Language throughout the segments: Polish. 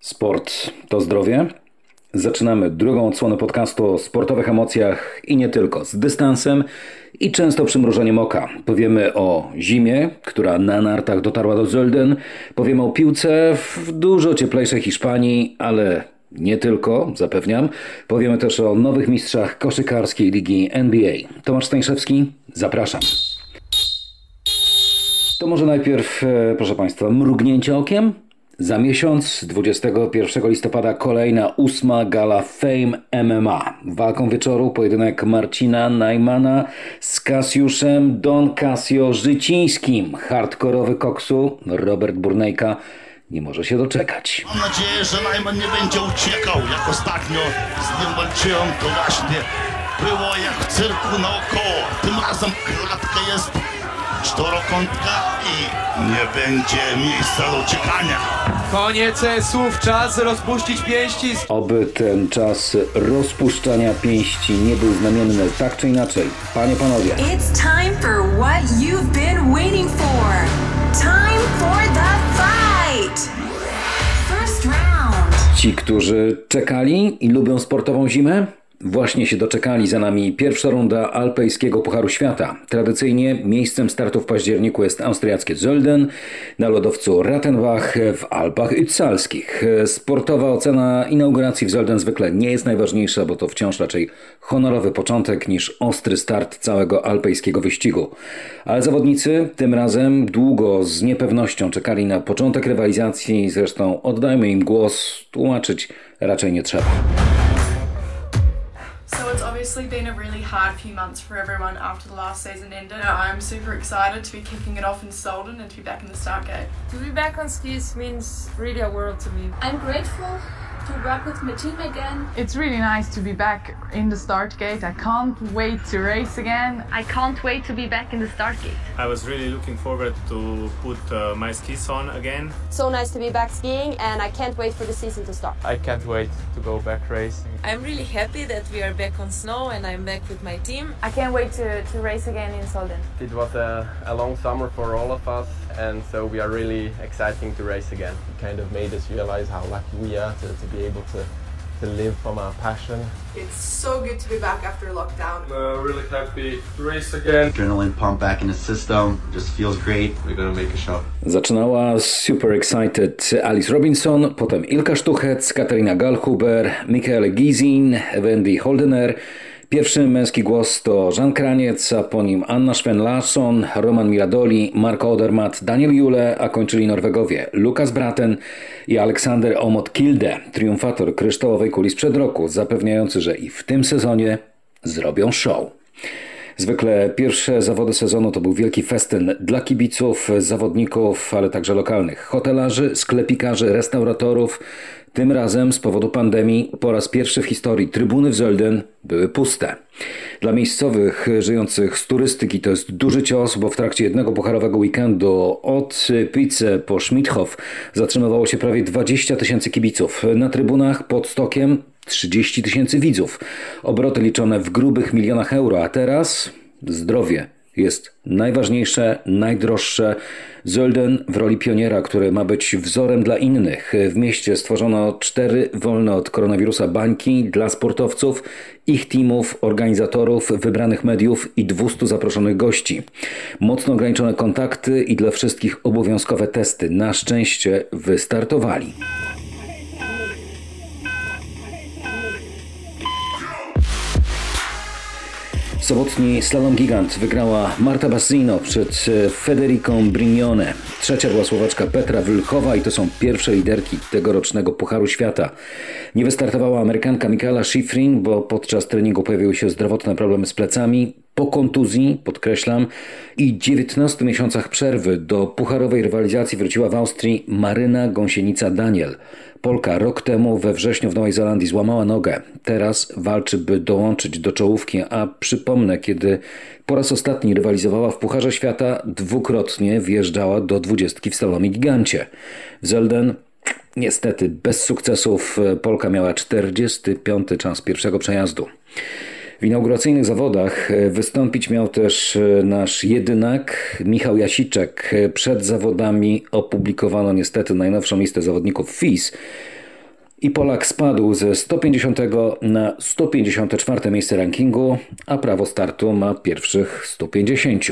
Sport to zdrowie. Zaczynamy drugą odsłonę podcastu o sportowych emocjach i nie tylko, z dystansem i często przymrużeniem oka. Powiemy o zimie, która na nartach dotarła do Zölden. Powiemy o piłce w dużo cieplejszej Hiszpanii, ale nie tylko, zapewniam. Powiemy też o nowych mistrzach koszykarskiej ligi NBA. Tomasz Stańszewski, zapraszam. To może najpierw, e, proszę Państwa, mrugnięcie okiem? Za miesiąc, 21 listopada, kolejna ósma gala Fame MMA. Walką wieczoru pojedynek Marcina Najmana z Kasiuszem Don Casio Życińskim. Hardkorowy koksu Robert Burnejka nie może się doczekać. Mam nadzieję, że Najman nie będzie uciekał, jak ostatnio z nim walczyłem, to właśnie było jak w cyrku naokoło. Tym razem klatka jest czterokątka i nie będzie miejsca do uciekania. Koniec słów, czas rozpuścić pięści. Oby ten czas rozpuszczania pięści nie był znamienny tak czy inaczej. Panie, panowie. It's time for what you've been waiting for. Time for the fight. First round. Ci, którzy czekali i lubią sportową zimę, Właśnie się doczekali za nami pierwsza runda alpejskiego Pucharu Świata. Tradycyjnie miejscem startu w październiku jest austriackie Zölden na lodowcu Rattenbach w Alpach Itzalskich. Sportowa ocena inauguracji w Zölden zwykle nie jest najważniejsza, bo to wciąż raczej honorowy początek niż ostry start całego alpejskiego wyścigu. Ale zawodnicy tym razem długo z niepewnością czekali na początek rywalizacji, zresztą oddajmy im głos, tłumaczyć raczej nie trzeba. So it's obviously been a really hard few months for everyone after the last season ended. Uh, I'm super excited to be kicking it off in Solden and to be back in the start gate. To be back on skis means really a world to me. I'm grateful to work with my team again. It's really nice to be back in the start gate. I can't wait to race again. I can't wait to be back in the start gate. I was really looking forward to put uh, my skis on again. So nice to be back skiing and I can't wait for the season to start. I can't wait to go back racing. I'm really happy that we are back on snow and I'm back with my team. I can't wait to, to race again in Solden. It was a, a long summer for all of us and so we are really exciting to race again. It kind of made us realize how lucky we are to, to be able to, to live from our passion. It's so good to be back after lockdown. Uh, really happy to race again. Adrenaline pump back in the system. Just feels great. We're gonna make a show. Zaczynała Super Excited Alice Robinson, potem Ilka Sztuchec, Katarina Galhuber, Michael Gizin, Wendy Holdener. Pierwszy męski głos to Jean Kraniec, a po nim Anna Schwen-Larsson, Roman Miradoli, Marko Odermatt, Daniel Jule, a kończyli Norwegowie Lukas Braten i Aleksander Omot Kilde, triumfator kryształowej kuli sprzed roku, zapewniający, że i w tym sezonie zrobią show. Zwykle pierwsze zawody sezonu to był wielki festyn dla kibiców, zawodników, ale także lokalnych hotelarzy, sklepikarzy, restauratorów. Tym razem z powodu pandemii po raz pierwszy w historii trybuny w Zölden były puste. Dla miejscowych żyjących z turystyki to jest duży cios, bo w trakcie jednego pucharowego weekendu od Pizzy po Schmidhof zatrzymywało się prawie 20 tysięcy kibiców. Na trybunach pod stokiem 30 tysięcy widzów. Obroty liczone w grubych milionach euro, a teraz zdrowie jest najważniejsze, najdroższe. Zölden w roli pioniera, który ma być wzorem dla innych. W mieście stworzono cztery wolne od koronawirusa bańki dla sportowców, ich teamów, organizatorów, wybranych mediów i 200 zaproszonych gości. Mocno ograniczone kontakty i dla wszystkich obowiązkowe testy. Na szczęście wystartowali. Sobotni slalom gigant wygrała Marta Bassino przed Federiką Brignone. Trzecia była Słowaczka Petra Wylchowa i to są pierwsze liderki tegorocznego Pucharu Świata. Nie wystartowała Amerykanka Michaela Schifrin, bo podczas treningu pojawiły się zdrowotne problemy z plecami. Po kontuzji, podkreślam, i 19 miesiącach przerwy do pucharowej rywalizacji wróciła w Austrii Maryna Gąsienica-Daniel. Polka rok temu we wrześniu w Nowej Zelandii złamała nogę. Teraz walczy, by dołączyć do czołówki, a przypomnę, kiedy po raz ostatni rywalizowała w Pucharze Świata, dwukrotnie wjeżdżała do dwudziestki w slalomie gigancie. W Zelden niestety bez sukcesów Polka miała 45. czas pierwszego przejazdu. W inauguracyjnych zawodach wystąpić miał też nasz jedynak Michał Jasiczek. Przed zawodami opublikowano niestety najnowszą listę zawodników FIS. I Polak spadł ze 150 na 154 miejsce rankingu, a prawo startu ma pierwszych 150.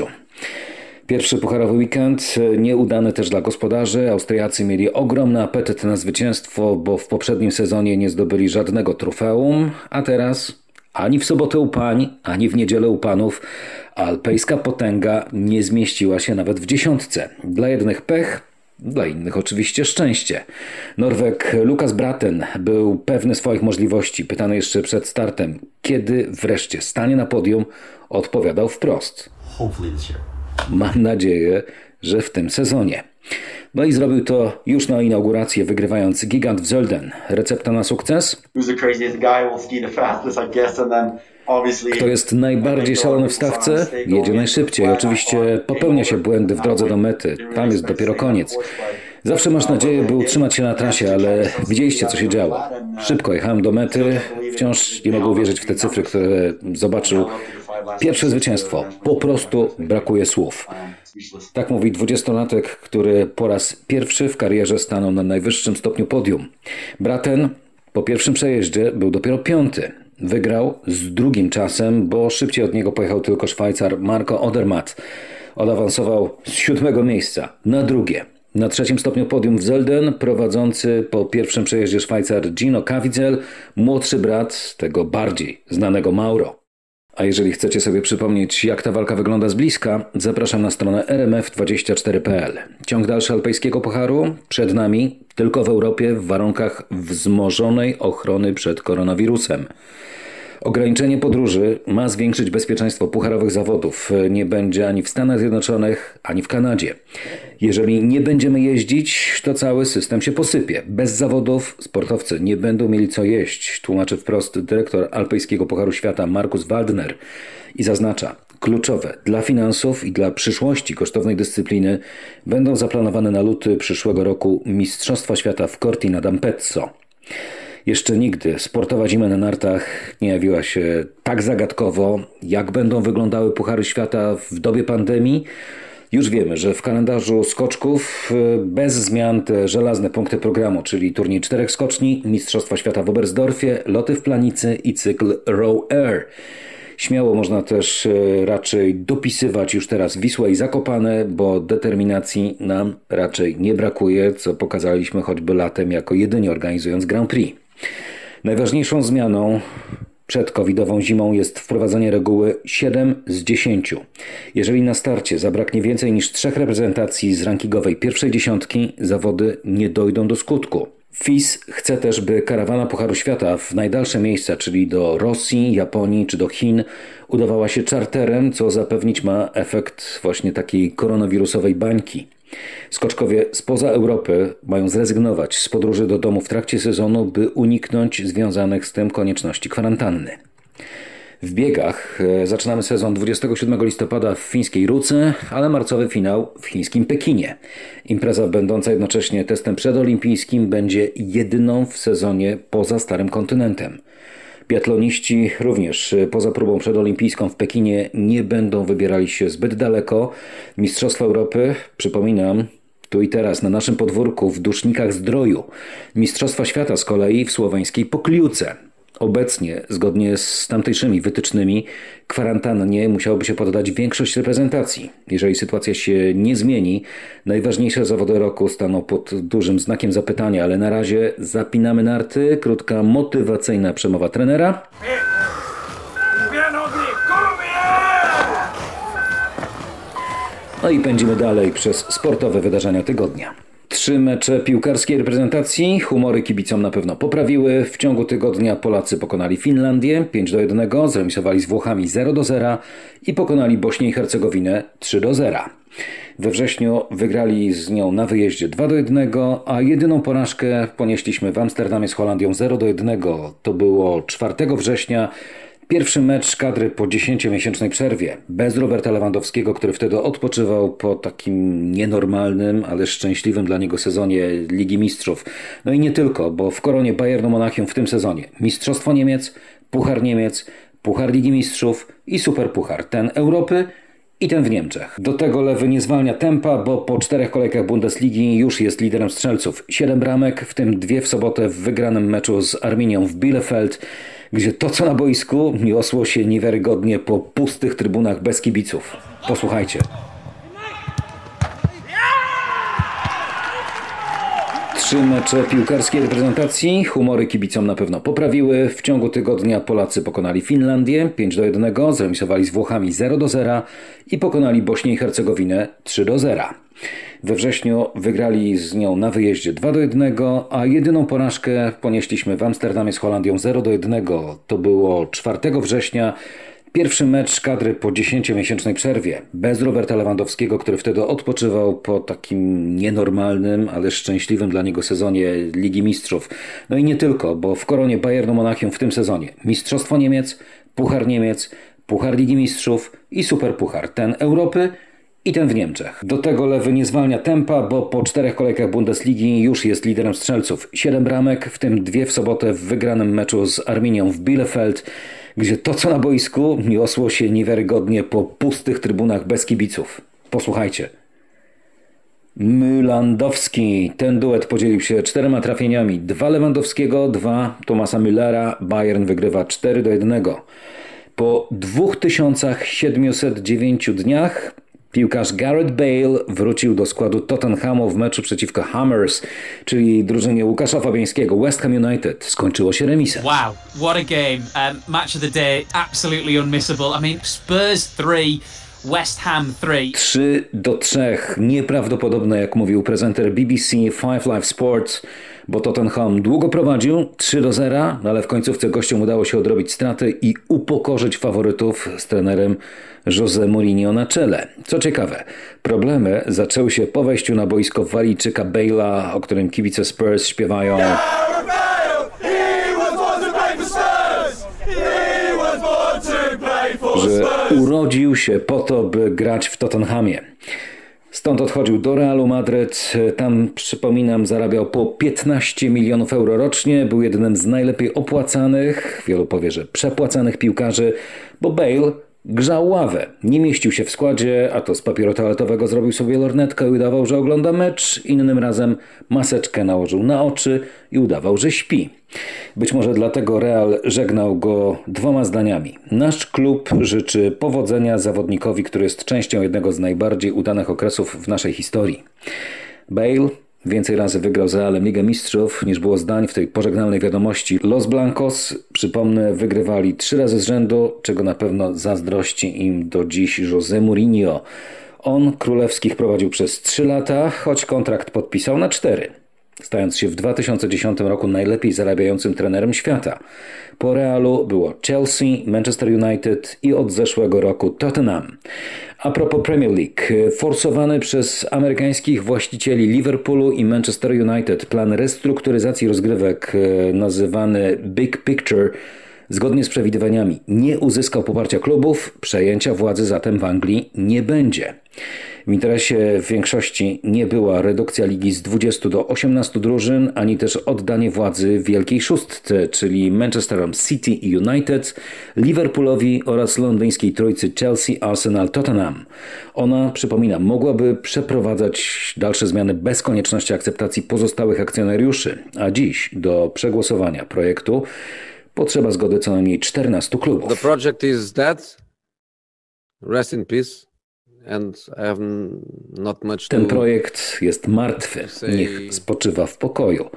Pierwszy pucharowy weekend, nieudany też dla gospodarzy. Austriacy mieli ogromny apetyt na zwycięstwo, bo w poprzednim sezonie nie zdobyli żadnego trofeum, a teraz ani w sobotę u pań, ani w niedzielę u panów alpejska potęga nie zmieściła się nawet w dziesiątce. Dla jednych pech, dla innych oczywiście szczęście. Norweg Lukas Braten był pewny swoich możliwości. Pytany jeszcze przed startem, kiedy wreszcie stanie na podium, odpowiadał wprost. Mam nadzieję, że w tym sezonie. No i zrobił to już na inaugurację, wygrywając gigant w Zölden. Recepta na sukces? Kto jest najbardziej szalony w stawce, jedzie najszybciej. Oczywiście popełnia się błędy w drodze do mety. Tam jest dopiero koniec. Zawsze masz nadzieję, by utrzymać się na trasie, ale widzieliście, co się działo. Szybko jechałem do mety. Wciąż nie mogę uwierzyć w te cyfry, które zobaczył. Pierwsze zwycięstwo. Po prostu brakuje słów. Tak mówi dwudziestolatek, który po raz pierwszy w karierze stanął na najwyższym stopniu podium. Braten po pierwszym przejeździe był dopiero piąty. Wygrał z drugim czasem, bo szybciej od niego pojechał tylko Szwajcar Marco Odermatt. Odawansował z siódmego miejsca na drugie. Na trzecim stopniu podium w Zelden prowadzący po pierwszym przejeździe Szwajcar Gino Caviezel, młodszy brat tego bardziej znanego Mauro. A jeżeli chcecie sobie przypomnieć, jak ta walka wygląda z bliska, zapraszam na stronę rmf24.pl. Ciąg dalszy alpejskiego pucharu przed nami, tylko w Europie, w warunkach wzmożonej ochrony przed koronawirusem. Ograniczenie podróży ma zwiększyć bezpieczeństwo pucharowych zawodów. Nie będzie ani w Stanach Zjednoczonych, ani w Kanadzie. Jeżeli nie będziemy jeździć, to cały system się posypie. Bez zawodów sportowcy nie będą mieli co jeść, tłumaczy wprost dyrektor Alpejskiego Pucharu Świata Markus Waldner i zaznacza, kluczowe dla finansów i dla przyszłości kosztownej dyscypliny będą zaplanowane na luty przyszłego roku Mistrzostwa Świata w Cortina d'Ampezzo. Jeszcze nigdy sportowa zima na nartach nie jawiła się tak zagadkowo, jak będą wyglądały Puchary Świata w dobie pandemii. Już wiemy, że w kalendarzu skoczków y, bez zmian te żelazne punkty programu, czyli turniej czterech skoczni, Mistrzostwa Świata w Oberstdorfie, loty w Planicy i cykl Row Air. Śmiało można też y, raczej dopisywać już teraz Wisłę i Zakopane, bo determinacji nam raczej nie brakuje, co pokazaliśmy choćby latem jako jedynie organizując Grand Prix. Najważniejszą zmianą przed covidową zimą jest wprowadzenie reguły 7 z 10. Jeżeli na starcie zabraknie więcej niż trzech reprezentacji z rankingowej pierwszej dziesiątki, zawody nie dojdą do skutku. FIS chce też, by karawana Pucharu Świata w najdalsze miejsca, czyli do Rosji, Japonii czy do Chin, udawała się czarterem, co zapewnić ma efekt właśnie takiej koronawirusowej bańki. Skoczkowie spoza Europy mają zrezygnować z podróży do domu w trakcie sezonu, by uniknąć związanych z tym konieczności kwarantanny. W biegach e, zaczynamy sezon 27 listopada w fińskiej Ruce, ale marcowy finał w chińskim Pekinie. Impreza będąca jednocześnie testem przedolimpijskim będzie jedyną w sezonie poza Starym Kontynentem. Biatloniści również y, poza próbą przedolimpijską w Pekinie nie będą wybierali się zbyt daleko. Mistrzostwa Europy, przypominam, tu i teraz na naszym podwórku w Dusznikach Zdroju. Mistrzostwa Świata z kolei w słoweńskiej Pokliuce. Obecnie, zgodnie z tamtejszymi wytycznymi, kwarantannie musiałoby się poddać większość reprezentacji. Jeżeli sytuacja się nie zmieni, najważniejsze zawody roku staną pod dużym znakiem zapytania, ale na razie zapinamy narty. Krótka motywacyjna przemowa trenera. No i pędzimy dalej przez sportowe wydarzenia tygodnia. Trzy mecze piłkarskiej reprezentacji. Humory kibicom na pewno poprawiły. W ciągu tygodnia Polacy pokonali Finlandię 5 do 1, zremisowali z Włochami 0 do 0 i pokonali Bośnię i Hercegowinę 3 do 0. We wrześniu wygrali z nią na wyjeździe 2 do 1, a jedyną porażkę ponieśliśmy w Amsterdamie z Holandią 0 do 1. To było 4 września. Pierwszy mecz kadry po 10-miesięcznej przerwie, bez Roberta Lewandowskiego, który wtedy odpoczywał po takim nienormalnym, ale szczęśliwym dla niego sezonie Ligi Mistrzów. No i nie tylko, bo w koronie Bayernu Monachium w tym sezonie Mistrzostwo Niemiec, Puchar Niemiec, Puchar Ligi Mistrzów i Superpuchar. Ten Europy i ten w Niemczech. Do tego lewy nie zwalnia tempa, bo po czterech kolejkach Bundesligi już jest liderem strzelców. Siedem bramek, w tym dwie w sobotę w wygranym meczu z Arminią w Bielefeld, gdzie to co na boisku niosło się niewiarygodnie po pustych trybunach bez kibiców. Posłuchajcie. Trzy mecze piłkarskiej reprezentacji. Humory kibicom na pewno poprawiły. W ciągu tygodnia Polacy pokonali Finlandię 5 do 1, zremisowali z Włochami 0 do 0 i pokonali Bośnię i Hercegowinę 3 do 0. We wrześniu wygrali z nią na wyjeździe 2 do 1, a jedyną porażkę ponieśliśmy w Amsterdamie z Holandią 0 do 1. To było 4 września. Pierwszy mecz kadry po 10-miesięcznej przerwie, bez Roberta Lewandowskiego, który wtedy odpoczywał po takim nienormalnym, ale szczęśliwym dla niego sezonie Ligi Mistrzów. No i nie tylko, bo w koronie Bayernu Monachium w tym sezonie Mistrzostwo Niemiec, Puchar Niemiec, Puchar Ligi Mistrzów i Superpuchar. Ten Europy i ten w Niemczech. Do tego lewy nie zwalnia tempa, bo po czterech kolejkach Bundesligi już jest liderem strzelców. Siedem bramek, w tym dwie w sobotę w wygranym meczu z Arminią w Bielefeld gdzie to co na boisku niosło się niewiarygodnie po pustych trybunach bez kibiców. Posłuchajcie. Mylandowski. Ten duet podzielił się czterema trafieniami. Dwa Lewandowskiego, dwa Tomasa Müllera. Bayern wygrywa 4 do 1. Po 2709 dniach Piłkarz Gareth Bale wrócił do składu Tottenhamu w meczu przeciwko Hammers, czyli drużynie Łukasza Fabiańskiego. West Ham United skończyło się remisem. Wow, what a game. Um, match of the day, absolutely unmissable. I mean, Spurs 3, West Ham 3. 3 do 3. Nieprawdopodobne, jak mówił prezenter BBC Five Live Sports, bo Tottenham długo prowadził 3 do 0, no ale w końcówce gościom udało się odrobić straty i upokorzyć faworytów z trenerem Jose Mourinho na czele. Co ciekawe, problemy zaczęły się po wejściu na boisko Walijczyka Bale'a, o którym kibice Spurs śpiewają. Że urodził się po to, by grać w Tottenhamie. Stąd odchodził do Realu Madryt. Tam, przypominam, zarabiał po 15 milionów euro rocznie. Był jednym z najlepiej opłacanych, wielu powie, że przepłacanych piłkarzy, bo Bale Grzał ławę, nie mieścił się w składzie, a to z papieru toaletowego zrobił sobie lornetkę i udawał, że ogląda mecz. Innym razem maseczkę nałożył na oczy i udawał, że śpi. Być może dlatego Real żegnał go dwoma zdaniami. Nasz klub życzy powodzenia zawodnikowi, który jest częścią jednego z najbardziej udanych okresów w naszej historii. Bale Więcej razy wygrał z Realem Ligę Mistrzów niż było zdań w tej pożegnalnej wiadomości. Los Blancos, przypomnę, wygrywali trzy razy z rzędu, czego na pewno zazdrości im do dziś José Mourinho. On królewskich prowadził przez trzy lata, choć kontrakt podpisał na cztery stając się w 2010 roku najlepiej zarabiającym trenerem świata. Po Realu było Chelsea, Manchester United i od zeszłego roku Tottenham. A propos Premier League, forsowany przez amerykańskich właścicieli Liverpoolu i Manchester United plan restrukturyzacji rozgrywek e, nazywany Big Picture zgodnie z przewidywaniami nie uzyskał poparcia klubów, przejęcia władzy zatem w Anglii nie będzie. W interesie większości nie była redukcja ligi z 20 do 18 drużyn, ani też oddanie władzy Wielkiej Szóstce, czyli Manchesterom City i United, Liverpoolowi oraz londyńskiej trójcy Chelsea, Arsenal, Tottenham. Ona, przypomina, mogłaby przeprowadzać dalsze zmiany bez konieczności akceptacji pozostałych akcjonariuszy, a dziś do przegłosowania projektu potrzeba zgody co najmniej 14 klubów. The project is dead. Rest in peace. Ten projekt jest martwy, niech spoczywa w pokoju.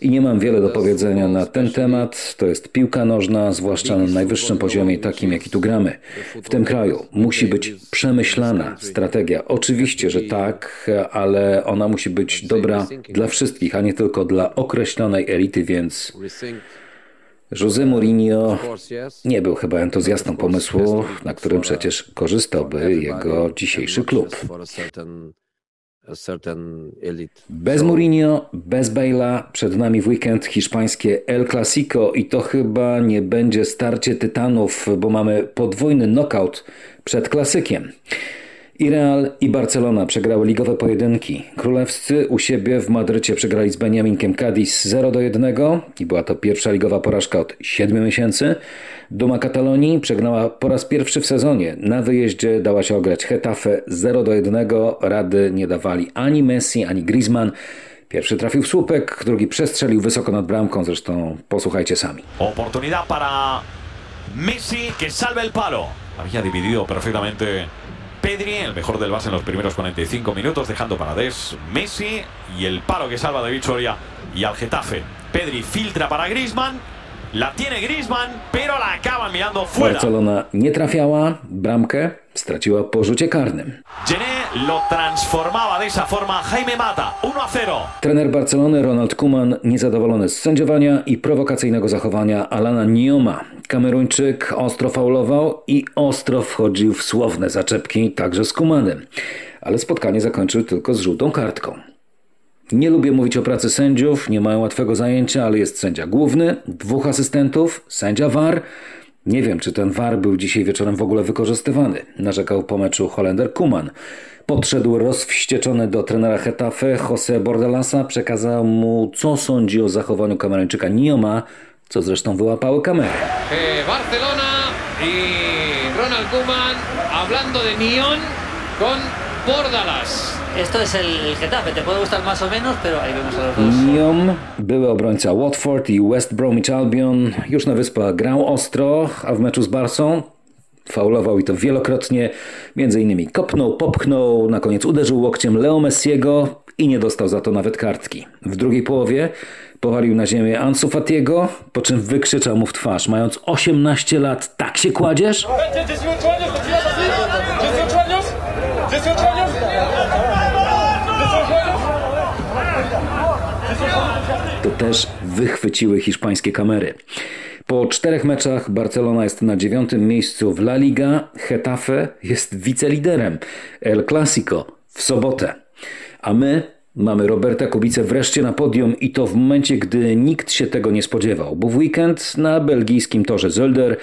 I nie mam wiele do powiedzenia na ten temat. To jest piłka nożna, zwłaszcza na najwyższym poziomie, takim jaki tu gramy. W tym kraju musi być przemyślana strategia. Oczywiście, że tak, ale ona musi być dobra dla wszystkich, a nie tylko dla określonej elity, więc José Mourinho nie był chyba entuzjastą pomysłu, na którym przecież korzystałby jego dzisiejszy klub. Bez Mourinho, bez Bale'a, przed nami w weekend hiszpańskie El Clasico i to chyba nie będzie starcie tytanów, bo mamy podwójny knockout przed klasykiem. I Real i Barcelona przegrały ligowe pojedynki. Królewscy u siebie w Madrycie przegrali z Beniaminkiem Cadiz 0 do 1 i była to pierwsza ligowa porażka od 7 miesięcy. Duma Katalonii przegnała po raz pierwszy w sezonie. Na wyjeździe dała się ograć Hetafe 0 do 1. Rady nie dawali ani Messi, ani Griezmann. Pierwszy trafił w słupek, drugi przestrzelił wysoko nad bramką, zresztą posłuchajcie sami. Oportunidad para Messi que salve el palo. Había dividido perfectamente Pedri, el mejor del base en los primeros 45 minutos, dejando para Des Messi y el palo que salva de Victoria y al Getafe. Pedri filtra para Griezmann, la tiene Griezmann, pero la acaba mirando fuera. Barcelona nie trafiała, bramkę straciła po rzucie karnym. Gené lo transformaba de esa forma Jaime Mata, 1 a 0. Trener Barcelony Ronald Koeman niezadowolony z sędziowania i prowokacyjnego zachowania Alana Nioma. Kameruńczyk ostro faulował i ostro wchodził w słowne zaczepki także z Koemanem. Ale spotkanie zakończył tylko z żółtą kartką. Nie lubię mówić o pracy sędziów, nie mają łatwego zajęcia, ale jest sędzia główny, dwóch asystentów, sędzia VAR. Nie wiem, czy ten VAR był dzisiaj wieczorem w ogóle wykorzystywany, narzekał po meczu Holender Kuman. Podszedł rozwścieczony do trenera Hetafe Jose Bordelasa, przekazał mu, co sądzi o zachowaniu Kameruńczyka Nioma, co zresztą wyłapały kamery. Barcelona y Ronald Koeman hablando de Nion con Bordalas. Esto es el, Getafe, te puede gustar más o menos, pero ahí vemos a los dos. Niom, były obrońca Watford i West Bromwich Albion, już na wyspach grał ostro, a w meczu z Barsą faulował i to wielokrotnie, między innymi kopnął, popchnął, na koniec uderzył łokciem Leo Messiego i nie dostał za to nawet kartki. W drugiej połowie powalił na ziemię Ansu Fatiego, po czym wykrzyczał mu w twarz, mając 18 lat, tak się kładziesz? To też wychwyciły hiszpańskie kamery. Po czterech meczach Barcelona jest na dziewiątym miejscu w La Liga, Getafe jest wiceliderem. El Clasico w sobotę. A my mamy Roberta Kubicę wreszcie na podium i to w momencie, gdy nikt się tego nie spodziewał, bo w weekend na belgijskim torze Zölder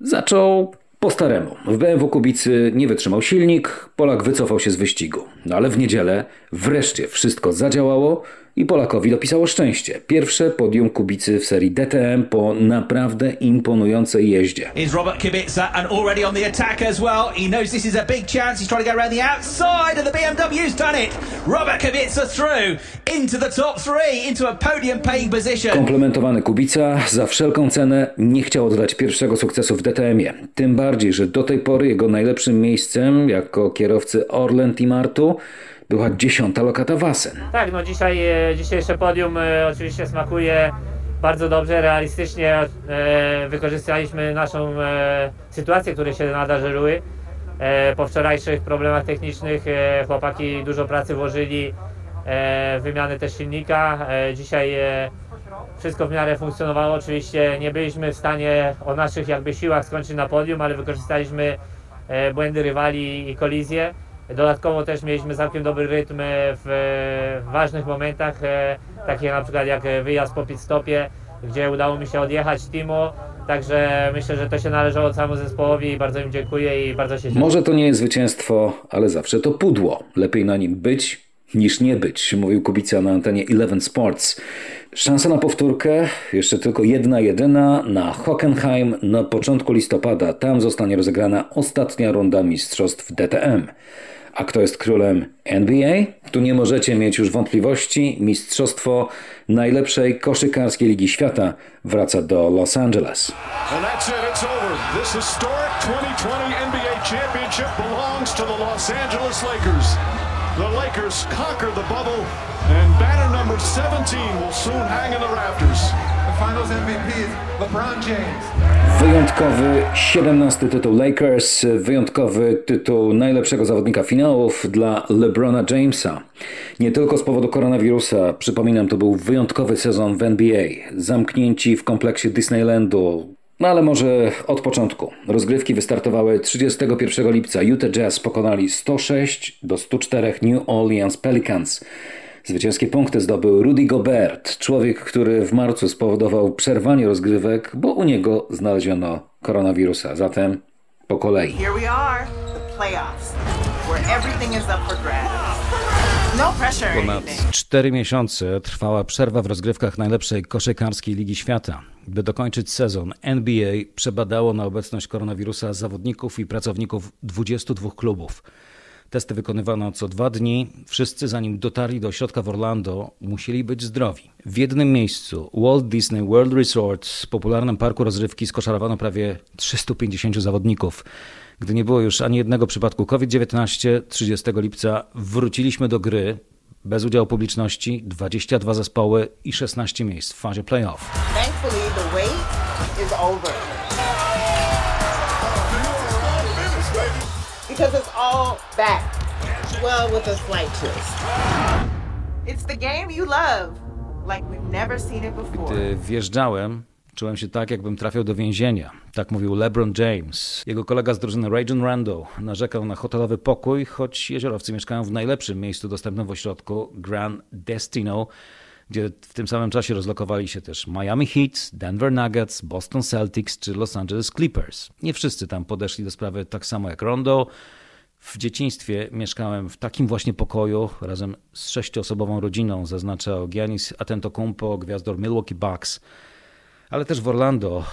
zaczął po staremu. W BMW Kubicy nie wytrzymał silnik, Polak wycofał się z wyścigu. No ale w niedzielę wreszcie wszystko zadziałało i Polakowi dopisało szczęście. Pierwsze podium Kubicy w serii DTM po naprawdę imponującej jeździe. Is Robert Kubica and already on the attack as well. He knows this is a big chance. He's trying to go around the outside and the BMW's done it. Robert Kubica through into the top three, into a podium paying position. Komplementowany Kubica za wszelką cenę nie chciał oddać pierwszego sukcesu w DTM-ie. Tym bardziej, że do tej pory jego najlepszym miejscem jako kierowcy Orlen Team Artu była dziesiąta lokata Wasen. Tak, no dzisiaj e, dzisiejsze podium e, oczywiście smakuje bardzo dobrze, realistycznie e, wykorzystaliśmy naszą sytuację, które się nadarzyły. Po wczorajszych problemach technicznych chłopaki dużo pracy włożyli w wymianę też silnika. Dzisiaj wszystko w miarę funkcjonowało. Oczywiście nie byliśmy w stanie o naszych jakby siłach skończyć na podium, ale wykorzystaliśmy błędy rywali i kolizje. Dodatkowo też mieliśmy całkiem dobry rytm w, w ważnych momentach, e, takich na przykład jak wyjazd po pit stopie, gdzie udało mi się odjechać Timo. Także myślę, że to się należało całemu zespołowi i bardzo im dziękuję i bardzo się cieszę. Może to nie jest zwycięstwo, ale zawsze to pudło. Lepiej na nim być niż nie być, mówił Kubica na antenie Eleven Sports. Szansa na powtórkę, jeszcze tylko jedna jedyna na Hockenheim na początku listopada. Tam zostanie rozegrana ostatnia runda mistrzostw DTM. A kto jest królem NBA? Tu nie możecie mieć już wątpliwości. Mistrzostwo najlepszej koszykarskiej ligi świata wraca do Los Angeles. And that's it, it's over. This historic 2020 NBA championship belongs to the Los Angeles Lakers. The Lakers conquer the bubble, and banner number 17 will soon hang in the rafters. Wyjątkowy 17 tytuł Lakers, wyjątkowy tytuł najlepszego zawodnika finałów dla LeBrona Jamesa. Nie tylko z powodu koronawirusa, przypominam, to był wyjątkowy sezon w NBA. Zamknięci w kompleksie Disneylandu, no ale może od początku. Rozgrywki wystartowały 31 lipca. Utah Jazz pokonali 106 do 104 New Orleans Pelicans. Zwycięskie punkty zdobył Rudy Gobert, człowiek, który w marcu spowodował przerwanie rozgrywek, bo u niego znaleziono koronawirusa. Zatem po kolei. Here we are, the playoffs. where everything is up for grabs. No. Ponad cztery miesiące trwała przerwa w rozgrywkach najlepszej koszykarskiej Ligi Świata. By dokończyć sezon, NBA przebadało na obecność koronawirusa zawodników i pracowników 22 klubów. Testy wykonywano co dwa dni. Wszyscy, zanim dotarli do ośrodka w Orlando, musieli być zdrowi. W jednym miejscu, Walt Disney World Resort, popularnym parku rozrywki, skoszarowano prawie 350 zawodników. Gdy nie było już ani jednego przypadku COVID-19, 30 lipca wróciliśmy do gry bez udziału publiczności, 22 zespoły i 16 miejsc w fazie playoff. Thankfully, the wait is over. Because it's all back. Well, with a slight twist. It's the game you love, like we've never seen it before. Gdy wjeżdżałem, czułem się tak, jakbym trafiał do więzienia. Tak mówił LeBron James. Jego kolega z drużyny Rajon Rondo narzekał na hotelowy pokój, choć jeziorowcy mieszkają w najlepszym miejscu dostępnym w ośrodku Grand Destino, gdzie w tym samym czasie rozlokowali się też Miami Heat, Denver Nuggets, Boston Celtics czy Los Angeles Clippers. Nie wszyscy tam podeszli do sprawy tak samo jak Rondo. W dzieciństwie mieszkałem w takim właśnie pokoju razem z sześcioosobową rodziną, zaznaczał Giannis Antetokounmpo, gwiazdor Milwaukee Bucks. Ale też w Orlando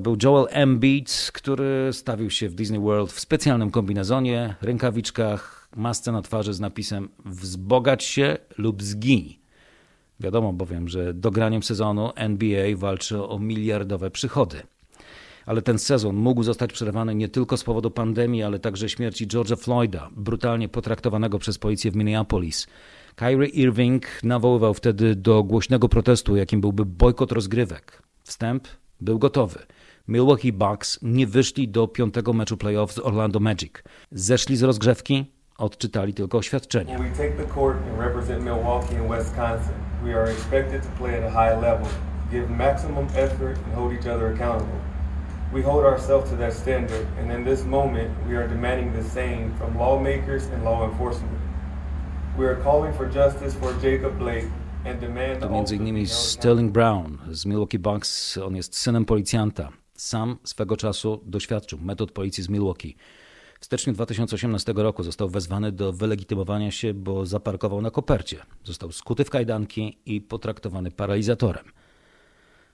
był Joel Embiid, który stawił się w Disney World w specjalnym kombinezonie, rękawiczkach, masce na twarzy z napisem wzbogać się lub zginij. Wiadomo bowiem, że dograniem sezonu NBA walczy o miliardowe przychody. Ale ten sezon mógł zostać przerwany nie tylko z powodu pandemii, ale także śmierci George'a Floyda, brutalnie potraktowanego przez policję w Minneapolis. Kyrie Irving nawoływał wtedy do głośnego protestu, jakim byłby bojkot rozgrywek. Wstęp był gotowy. Milwaukee Bucks nie wyszli do piątego meczu playoff z Orlando Magic. Zeszli z rozgrzewki, odczytali tylko oświadczenie. When we hold ourselves to that standard, and in this moment, we are demanding the same from lawmakers and law enforcement. We are calling for justice for Jacob Blake To między innymi Sterling Brown z Milwaukee Bucks. On jest synem policjanta. Sam swego czasu doświadczył metod policji z Milwaukee. W styczniu 2018 roku został wezwany do wylegitymowania się, bo zaparkował na kopercie. Został skuty w kajdanki i potraktowany paralizatorem.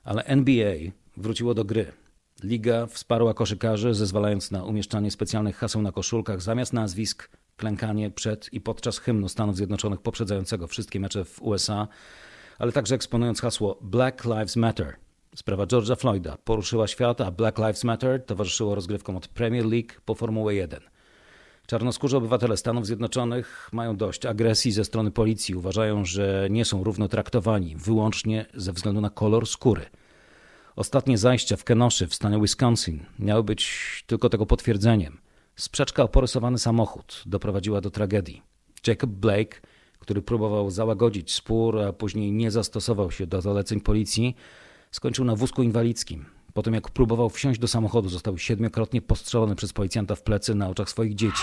Ale NBA wróciło do gry. Liga wsparła koszykarzy, zezwalając na umieszczanie specjalnych haseł na koszulkach zamiast nazwisk, klękanie przed i podczas hymnu Stanów Zjednoczonych poprzedzającego wszystkie mecze w USA, ale także eksponując hasło Black Lives Matter. Sprawa George'a Floyda poruszyła świat, a Black Lives Matter towarzyszyło rozgrywkom od Premier League po Formułę 1. Czarnoskórzy obywatele Stanów Zjednoczonych mają dość agresji ze strony policji. Uważają, że nie są równo traktowani wyłącznie ze względu na kolor skóry. Ostatnie zajścia w Kenosha w stanie Wisconsin miały być tylko tego potwierdzeniem. Sprzeczka o porysowany samochód doprowadziła do tragedii. Jacob Blake, który próbował załagodzić spór, a później nie zastosował się do zaleceń policji, skończył na wózku inwalidzkim. Po tym jak próbował wsiąść do samochodu, został siedmiokrotnie postrzelony przez policjanta w plecy na oczach swoich dzieci.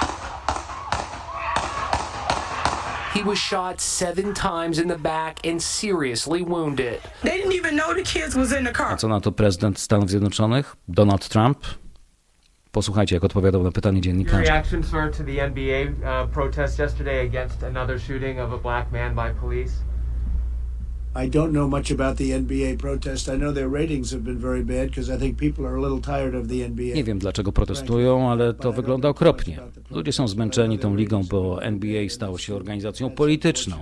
He was shot seven times in the back and seriously wounded. They didn't even know the kids was in the A car. co na to prezydent Stanów Zjednoczonych? Donald Trump? Posłuchajcie, jak odpowiadał na pytanie Your dziennikarzy. reaction, sir, to the NBA uh, protest yesterday against another shooting of a black man by police? I don't know much about the NBA protest. I know their ratings have been very bad because I think people are a little tired of the NBA. Nie wiem dlaczego protestują, ale to wygląda okropnie. Ludzie są zmęczeni tą ligą, bo NBA stało się organizacją polityczną.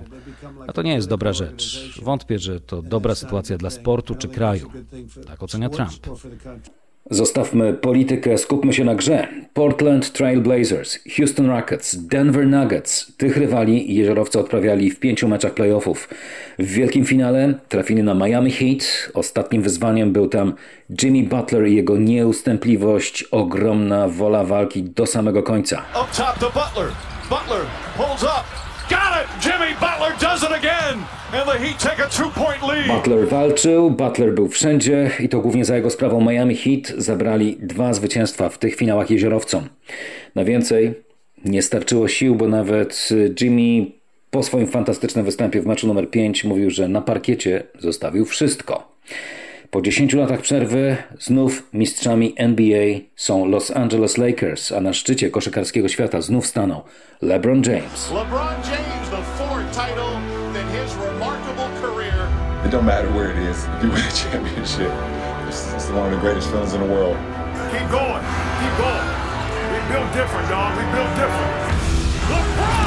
A to nie jest dobra rzecz. Wątpię, że to dobra sytuacja dla sportu czy kraju. Tak ocenia Trump. Zostawmy politykę, skupmy się na grze. Portland Trail Blazers, Houston Rockets, Denver Nuggets. Tych rywali jeziorowcy odprawiali w pięciu meczach playoffów. W wielkim finale trafili na Miami Heat. Ostatnim wyzwaniem był tam Jimmy Butler i jego nieustępliwość, ogromna wola walki do samego końca. Up top to Butler. Butler pulls up. Got it! Jimmy Butler does it again! And the Heat take a two-point lead. Butler walczył, Butler był wszędzie i to głównie za jego sprawą Miami Heat zabrali dwa zwycięstwa w tych finałach jeziorowcom. Na więcej nie starczyło sił, bo nawet Jimmy po swoim fantastycznym występie w meczu numer 5 mówił, że na parkiecie zostawił wszystko. Po 10 latach przerwy znów mistrzami NBA są Los Angeles Lakers, a na szczycie koszykarskiego świata znów stanął LeBron James. LeBron James, the fourth title in his remarkable career. It don't matter where it is. If you win a championship, it's, it's one of the greatest feelings in the world. Keep going, keep going. We built different, dog. We built different. LeBron,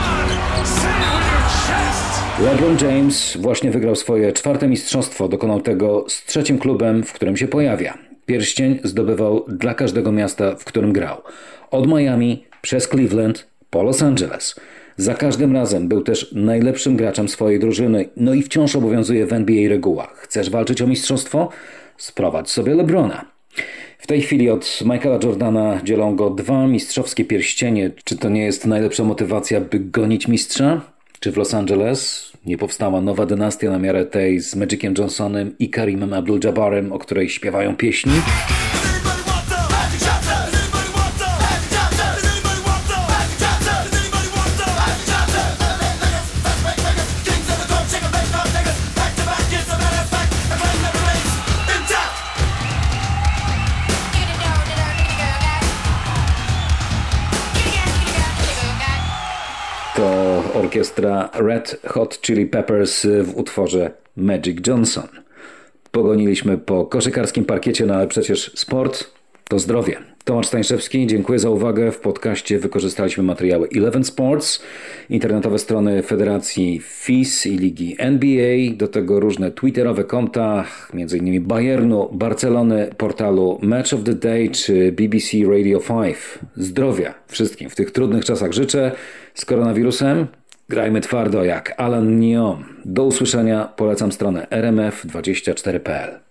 LeBron James właśnie wygrał swoje czwarte mistrzostwo. Dokonał tego z trzecim klubem, w którym się pojawia. Pierścień zdobywał dla każdego miasta, w którym grał. Od Miami przez Cleveland po Los Angeles. Za każdym razem był też najlepszym graczem swojej drużyny, no i wciąż obowiązuje w NBA reguła. Chcesz walczyć o mistrzostwo? Sprowadź sobie LeBrona. W tej chwili od Michaela Jordana dzielą go dwa mistrzowskie pierścienie. Czy to nie jest najlepsza motywacja, by gonić mistrza? Czy w Los Angeles nie powstała nowa dynastia na miarę tej z Magiciem Johnsonem i Karimem Abdul-Jabbarem, o której śpiewają pieśni? Orkiestra Red Hot Chili Peppers w utworze Magic Johnson. Pogoniliśmy po koszykarskim parkiecie, no ale przecież sport to zdrowie. Tomasz Stańszewski, dziękuję za uwagę. W podcaście wykorzystaliśmy materiały Eleven Sports, internetowe strony Federacji FIS i Ligi NBA, do tego różne twitterowe konta, m.in. Bayernu, Barcelony, portalu Match of the Day czy BBC Radio 5. Zdrowia wszystkim w tych trudnych czasach życzę. Z koronawirusem grajmy twardo jak Alan Neom. Do usłyszenia, polecam stronę rmf24.pl.